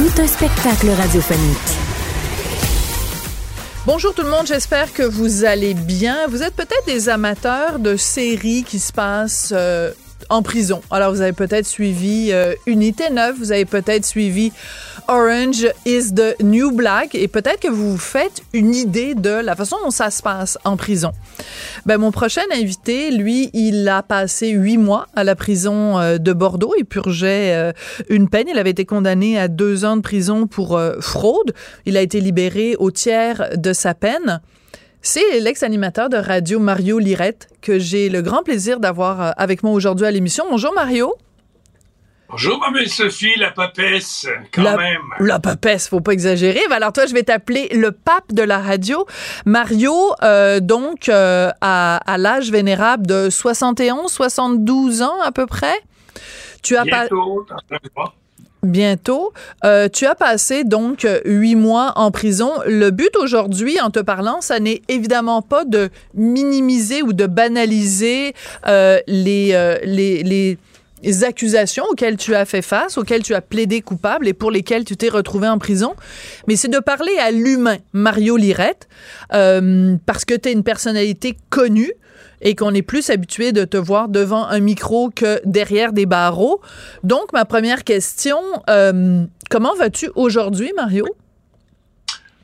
Tout un spectacle radiophonique. Bonjour tout le monde, j'espère que vous allez bien. Vous êtes peut-être des amateurs de séries qui se passent euh, en prison. Alors vous avez peut-être suivi euh, Unité 9, vous avez peut-être suivi Orange is the New Black et peut-être que vous vous faites une idée de la façon dont ça se passe en prison. Ben, mon prochain invité, lui, il a passé huit mois à la prison euh, de Bordeaux. Il purgeait euh, une peine. Il avait été condamné à deux ans de prison pour euh, fraude. Il a été libéré au tiers de sa peine. C'est l'ex-animateur de radio Mario Lirette que j'ai le grand plaisir d'avoir avec moi aujourd'hui à l'émission. Bonjour Mario. Bonjour, ma belle Sophie, la papesse, quand la, même. La papesse, faut pas exagérer. Ben, alors toi, je vais t'appeler le pape de la radio. Mario, euh, donc, euh, à, à l'âge vénérable de 71, 72 ans à peu près. Tu as Bientôt, pas... Bientôt. Euh, tu as passé donc huit mois en prison. Le but aujourd'hui, en te parlant, ça n'est évidemment pas de minimiser ou de banaliser euh, les, euh, les, les les accusations auxquelles tu as fait face, auxquelles tu as plaidé coupable et pour lesquelles tu t'es retrouvé en prison, mais c'est de parler à l'humain, Mario Lirette, euh, parce que tu es une personnalité connue et qu'on est plus habitué de te voir devant un micro que derrière des barreaux. Donc, ma première question, euh, comment vas-tu aujourd'hui, Mario?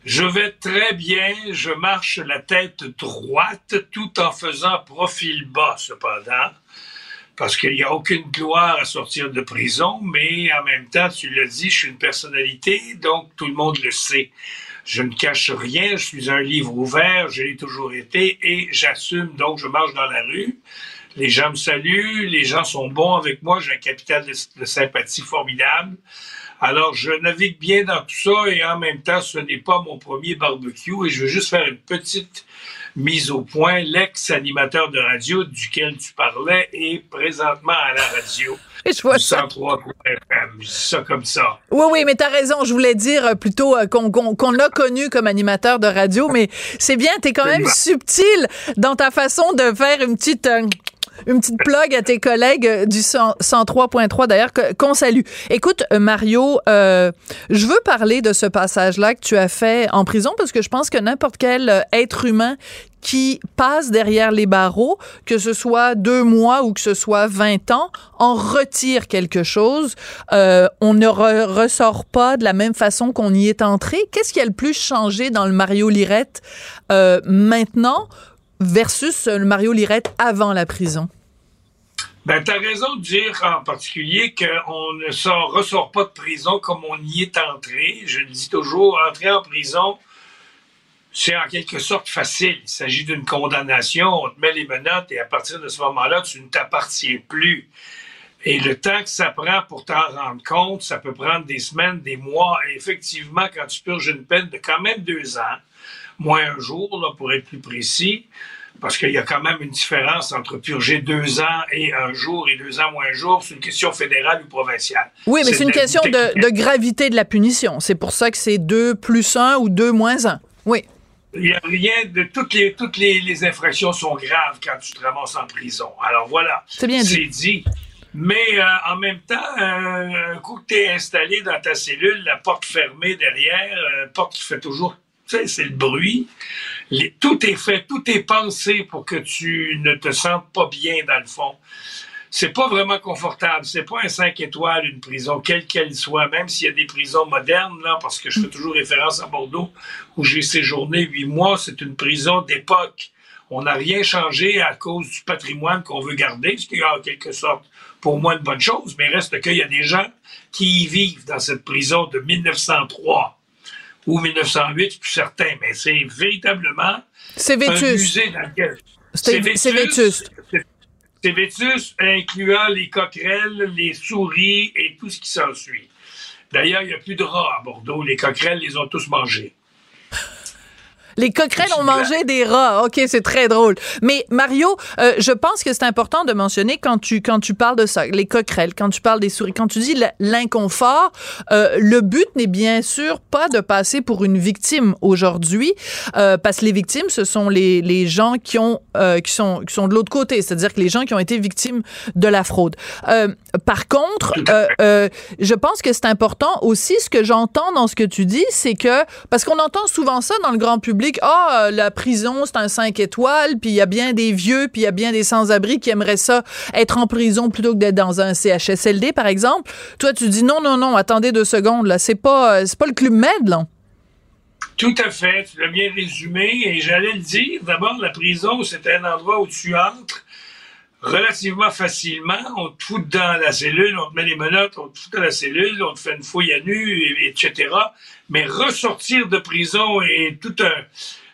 Je vais très bien, je marche la tête droite tout en faisant profil bas, cependant parce qu'il n'y a aucune gloire à sortir de prison, mais en même temps, tu l'as dit, je suis une personnalité, donc tout le monde le sait. Je ne cache rien, je suis un livre ouvert, je l'ai toujours été et j'assume, donc je marche dans la rue. Les gens me saluent, les gens sont bons avec moi, j'ai un capital de, de sympathie formidable. Alors, je navigue bien dans tout ça et en même temps, ce n'est pas mon premier barbecue et je veux juste faire une petite mise au point. L'ex-animateur de radio duquel tu parlais est présentement à la radio. Je vois ça. FM. Je dis ça comme ça. Oui, oui, mais t'as raison. Je voulais dire euh, plutôt euh, qu'on l'a connu comme animateur de radio, mais c'est bien, t'es quand même subtil dans ta façon de faire une petite... Euh, une petite plug à tes collègues du 103.3 d'ailleurs qu'on salue. Écoute Mario, euh, je veux parler de ce passage-là que tu as fait en prison parce que je pense que n'importe quel être humain qui passe derrière les barreaux, que ce soit deux mois ou que ce soit 20 ans, en retire quelque chose. Euh, on ne ressort pas de la même façon qu'on y est entré. Qu'est-ce qui a le plus changé dans le Mario Lirette euh, maintenant? Versus le Mario Lirette avant la prison? Ben, tu as raison de dire en particulier qu'on ne sort, ressort pas de prison comme on y est entré. Je le dis toujours, entrer en prison, c'est en quelque sorte facile. Il s'agit d'une condamnation, on te met les menottes et à partir de ce moment-là, tu ne t'appartiens plus. Et le temps que ça prend pour t'en rendre compte, ça peut prendre des semaines, des mois. Et effectivement, quand tu purges une peine de quand même deux ans, moins un jour, là, pour être plus précis, parce qu'il y a quand même une différence entre purger deux ans et un jour et deux ans moins un jour. C'est une question fédérale ou provinciale. Oui, mais c'est une question de, de, gravité de la punition. C'est pour ça que c'est deux plus un ou deux moins un. Oui. Il n'y a rien de. Toutes les, toutes les, les, infractions sont graves quand tu te ramasses en prison. Alors voilà. C'est bien dit. C'est dit. Mais euh, en même temps, euh, un coup que tu es installé dans ta cellule, la porte fermée derrière, euh, porte qui fait toujours c'est le bruit. Tout est fait, tout est pensé pour que tu ne te sentes pas bien dans le fond. C'est pas vraiment confortable. C'est pas un 5 étoiles, une prison, quelle qu'elle soit, même s'il y a des prisons modernes, là, parce que je fais toujours référence à Bordeaux, où j'ai séjourné huit mois. C'est une prison d'époque. On n'a rien changé à cause du patrimoine qu'on veut garder, ce qui est en quelque sorte pour moi une bonne chose, mais reste qu'il y a des gens qui y vivent dans cette prison de 1903 ou 1908, je plus certain, mais c'est véritablement c'est vétus. un musée dans lequel... C'est vétuste. C'est vétuste, incluant les coquerelles, les souris et tout ce qui s'ensuit. D'ailleurs, il n'y a plus de rats à Bordeaux. Les coquerelles les ont tous mangés. Les coquerelles ont mangé des rats. OK, c'est très drôle. Mais Mario, euh, je pense que c'est important de mentionner quand tu quand tu parles de ça, les coquerelles, quand tu parles des souris, quand tu dis l'inconfort, euh, le but n'est bien sûr pas de passer pour une victime aujourd'hui, euh, parce que les victimes, ce sont les, les gens qui ont euh, qui sont qui sont de l'autre côté, c'est-à-dire que les gens qui ont été victimes de la fraude. Euh, par contre, euh, je pense que c'est important aussi ce que j'entends dans ce que tu dis, c'est que parce qu'on entend souvent ça dans le grand public ah, la prison, c'est un 5 étoiles, puis il y a bien des vieux, puis il y a bien des sans-abri qui aimeraient ça, être en prison plutôt que d'être dans un CHSLD, par exemple. Toi, tu dis non, non, non, attendez deux secondes, là, c'est pas, euh, c'est pas le Club Med, là. Tout à fait, tu l'as bien résumé, et j'allais le dire. D'abord, la prison, c'est un endroit où tu entres relativement facilement. On te fout dans la cellule, on te met les menottes, on te fout dans la cellule, on te fait une fouille à nu, etc. Mais ressortir de prison est tout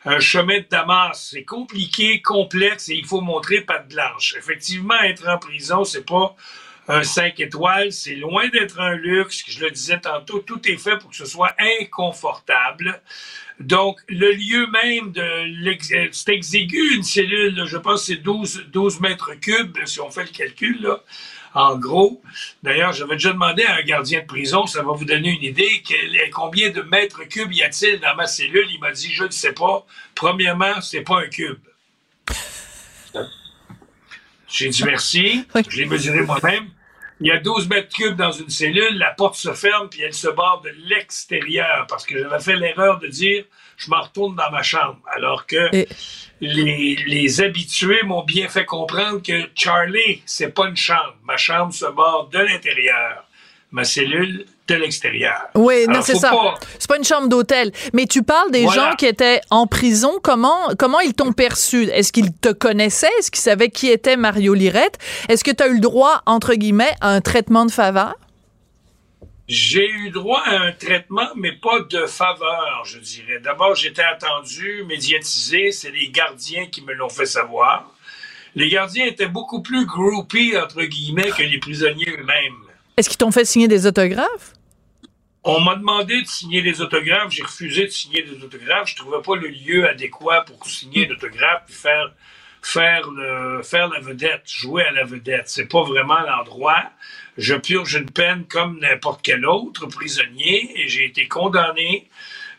un, chemin de Damas. C'est compliqué, complexe et il faut montrer patte blanche. Effectivement, être en prison, c'est pas un 5 étoiles, c'est loin d'être un luxe. Je le disais tantôt, tout est fait pour que ce soit inconfortable. Donc, le lieu même de c'est exigu, une cellule, je pense que c'est 12, 12 mètres cubes, si on fait le calcul, là, en gros. D'ailleurs, j'avais déjà demandé à un gardien de prison, ça va vous donner une idée, combien de mètres cubes y a-t-il dans ma cellule? Il m'a dit, je ne sais pas. Premièrement, c'est pas un cube. J'ai dit merci. Je l'ai mesuré moi-même. Il y a 12 mètres cubes dans une cellule, la porte se ferme, puis elle se barre de l'extérieur, parce que j'avais fait l'erreur de dire je m'en retourne dans ma chambre, alors que les, les habitués m'ont bien fait comprendre que Charlie, c'est pas une chambre. Ma chambre se barre de l'intérieur. Ma cellule, de l'extérieur. Oui, non, c'est ça. C'est pas une chambre d'hôtel. Mais tu parles des gens qui étaient en prison. Comment, comment ils t'ont perçu? Est-ce qu'ils te connaissaient? Est-ce qu'ils savaient qui était Mario Lirette? Est-ce que tu as eu le droit, entre guillemets, à un traitement de faveur? J'ai eu droit à un traitement, mais pas de faveur, je dirais. D'abord, j'étais attendu, médiatisé. C'est les gardiens qui me l'ont fait savoir. Les gardiens étaient beaucoup plus groupies, entre guillemets, que les prisonniers eux-mêmes. Est-ce qu'ils t'ont fait signer des autographes? On m'a demandé de signer des autographes. J'ai refusé de signer des autographes. Je trouvais pas le lieu adéquat pour signer d'autographes et faire, faire, le, faire la vedette, jouer à la vedette. C'est pas vraiment l'endroit. Je purge une peine comme n'importe quel autre prisonnier et j'ai été condamné.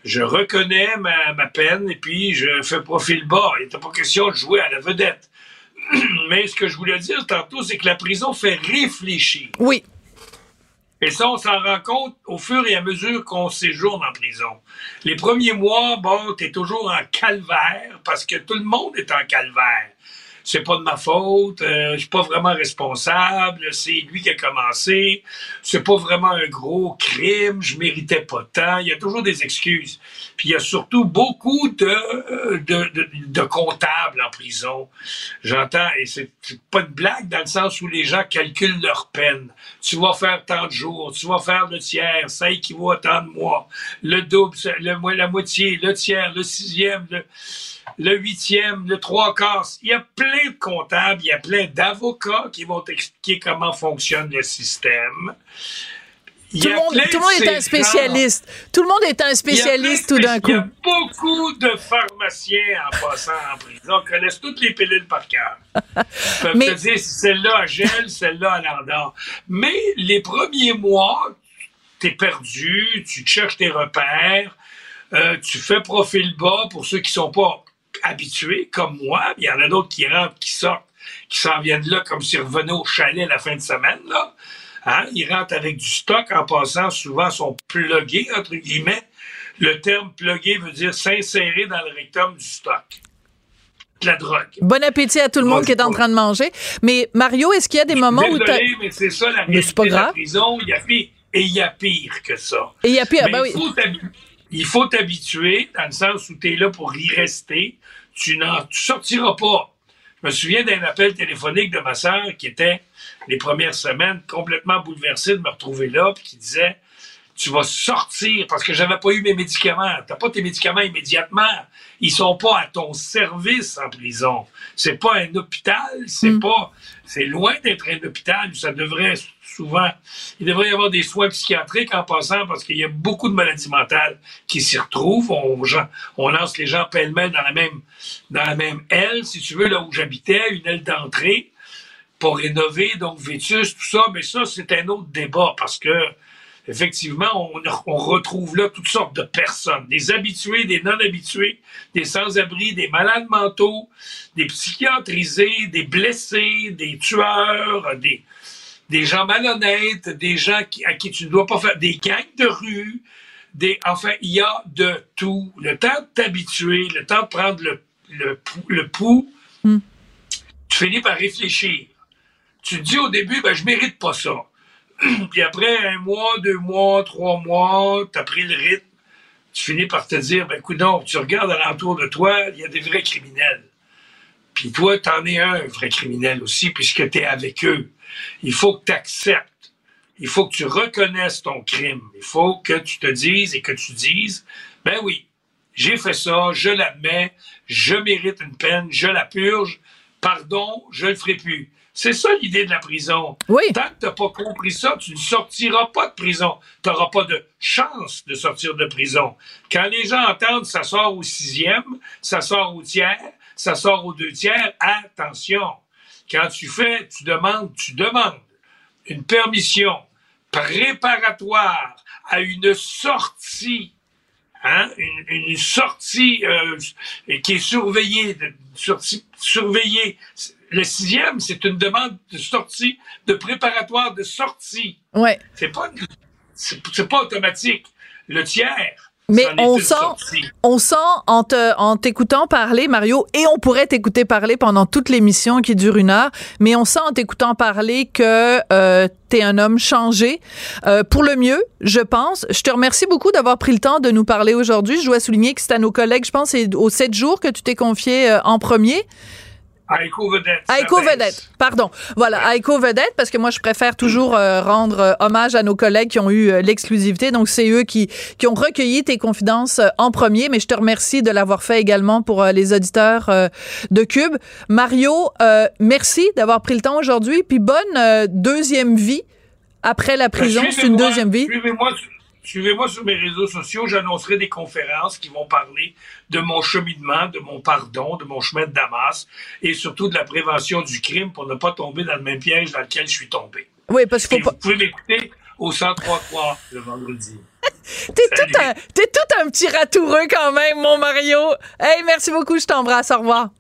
Je reconnais ma, ma peine et puis je fais profil bas. Il n'était pas question de jouer à la vedette. Mais ce que je voulais dire tantôt, c'est que la prison fait réfléchir. Oui. Et ça, on s'en rend compte au fur et à mesure qu'on séjourne en prison. Les premiers mois, bon, t'es toujours en calvaire parce que tout le monde est en calvaire c'est pas de ma faute, euh, je suis pas vraiment responsable, c'est lui qui a commencé, c'est pas vraiment un gros crime, je méritais pas tant. Il y a toujours des excuses. Puis il y a surtout beaucoup de, de, de, de comptables en prison. J'entends, et c'est pas de blague dans le sens où les gens calculent leur peine. Tu vas faire tant de jours, tu vas faire le tiers, ça équivaut à tant de mois. Le double, le, la moitié, le tiers, le sixième, le le huitième, le trois quarts. Il y a plein de comptables, il y a plein d'avocats qui vont expliquer comment fonctionne le système. Tout le, monde, tout le, monde, est un spécialiste. Tout le monde est un spécialiste tout d'un coup. Il y a beaucoup de pharmaciens en passant en prison connaissent toutes les pilules par cœur. Ils peuvent te dire si celle-là a gel, celle-là a l'ardor. Mais les premiers mois, tu es perdu, tu cherches tes repères, euh, tu fais profil bas pour ceux qui sont pas habitués, comme moi. Il y en a d'autres qui rentrent, qui sortent, qui s'en viennent là comme s'ils revenaient au chalet la fin de semaine. Là. Hein? Ils rentrent avec du stock en passant, souvent sont plugués, entre guillemets. Le terme plugué veut dire s'insérer dans le rectum du stock. De la drogue. Bon appétit à tout le monde qui est en train de manger. Mais Mario, est-ce qu'il y a des moments où tu mais c'est ça la réalité pas grave. de la prison. Il y a pire, et il y a pire que ça. Et il y a pire, ben oui il faut t'habituer, dans le sens où tu es là pour y rester. Tu n'en sortiras pas. Je me souviens d'un appel téléphonique de ma sœur qui était, les premières semaines, complètement bouleversée de me retrouver là, puis qui disait tu vas sortir parce que j'avais pas eu mes médicaments. T'as pas tes médicaments immédiatement. Ils sont pas à ton service en prison. C'est pas un hôpital, c'est mm. pas, c'est loin d'être un hôpital. Ça devrait souvent, il devrait y avoir des soins psychiatriques en passant parce qu'il y a beaucoup de maladies mentales qui s'y retrouvent. On, on lance les gens pêle-mêle dans la même, dans la même aile, si tu veux, là où j'habitais, une aile d'entrée pour rénover, donc Vétus, tout ça. Mais ça, c'est un autre débat parce que effectivement, on, retrouve là toutes sortes de personnes, des habitués, des non-habitués, des sans-abri, des malades mentaux, des psychiatrisés, des blessés, des tueurs, des, des gens malhonnêtes, des gens à qui tu ne dois pas faire, des gangs de rue, des, enfin, il y a de tout. Le temps de t'habituer, le temps de prendre le, le, le pouls, hmm. tu finis par réfléchir. Tu te dis au début, ben, je mérite pas ça. Puis après un mois, deux mois, trois mois, tu as pris le rythme, tu finis par te dire, ben écoute donc, tu regardes alentour de toi, il y a des vrais criminels. Puis toi, tu en es un vrai criminel aussi, puisque tu es avec eux. Il faut que tu acceptes. Il faut que tu reconnaisses ton crime. Il faut que tu te dises et que tu dises, ben oui, j'ai fait ça, je l'admets, je mérite une peine, je la purge, pardon, je le ferai plus. C'est ça l'idée de la prison. Oui. Tant que tu n'as pas compris ça, tu ne sortiras pas de prison. Tu n'auras pas de chance de sortir de prison. Quand les gens entendent ça sort au sixième, ça sort au tiers, ça sort au deux tiers, attention. Quand tu fais, tu demandes, tu demandes une permission préparatoire à une sortie Hein, une, sortie euh, qui est surveillée, sortie, surveillée le sixième, c'est une demande de sortie, de préparatoire de sortie. Ouais. C'est pas, c'est pas automatique. Le tiers, mais on sent, on sent en en t'écoutant parler, Mario, et on pourrait t'écouter parler pendant toute l'émission qui dure une heure, mais on sent en t'écoutant parler que euh, t'es un homme changé euh, pour le mieux, je pense. Je te remercie beaucoup d'avoir pris le temps de nous parler aujourd'hui. Je dois souligner que c'est à nos collègues, je pense, c'est aux sept jours que tu t'es confié euh, en premier. Aiko Vedette. Aiko Vedette, pardon. Voilà, Aiko Vedette, parce que moi, je préfère toujours euh, rendre euh, hommage à nos collègues qui ont eu euh, l'exclusivité. Donc, c'est eux qui, qui ont recueilli tes confidences en premier, mais je te remercie de l'avoir fait également pour les auditeurs de Cube. Mario, merci d'avoir pris le temps aujourd'hui, puis bonne deuxième vie après la prison. Ben, c'est une deuxième vie. Suivez-moi sur mes réseaux sociaux, j'annoncerai des conférences qui vont parler de mon cheminement, de mon pardon, de mon chemin de Damas et surtout de la prévention du crime pour ne pas tomber dans le même piège dans lequel je suis tombé. Oui, parce que Vous pouvez m'écouter au 103.3 le vendredi. T'es tout, un, tout un petit ratoureux quand même, mon Mario. Hey, merci beaucoup, je t'embrasse. Au revoir.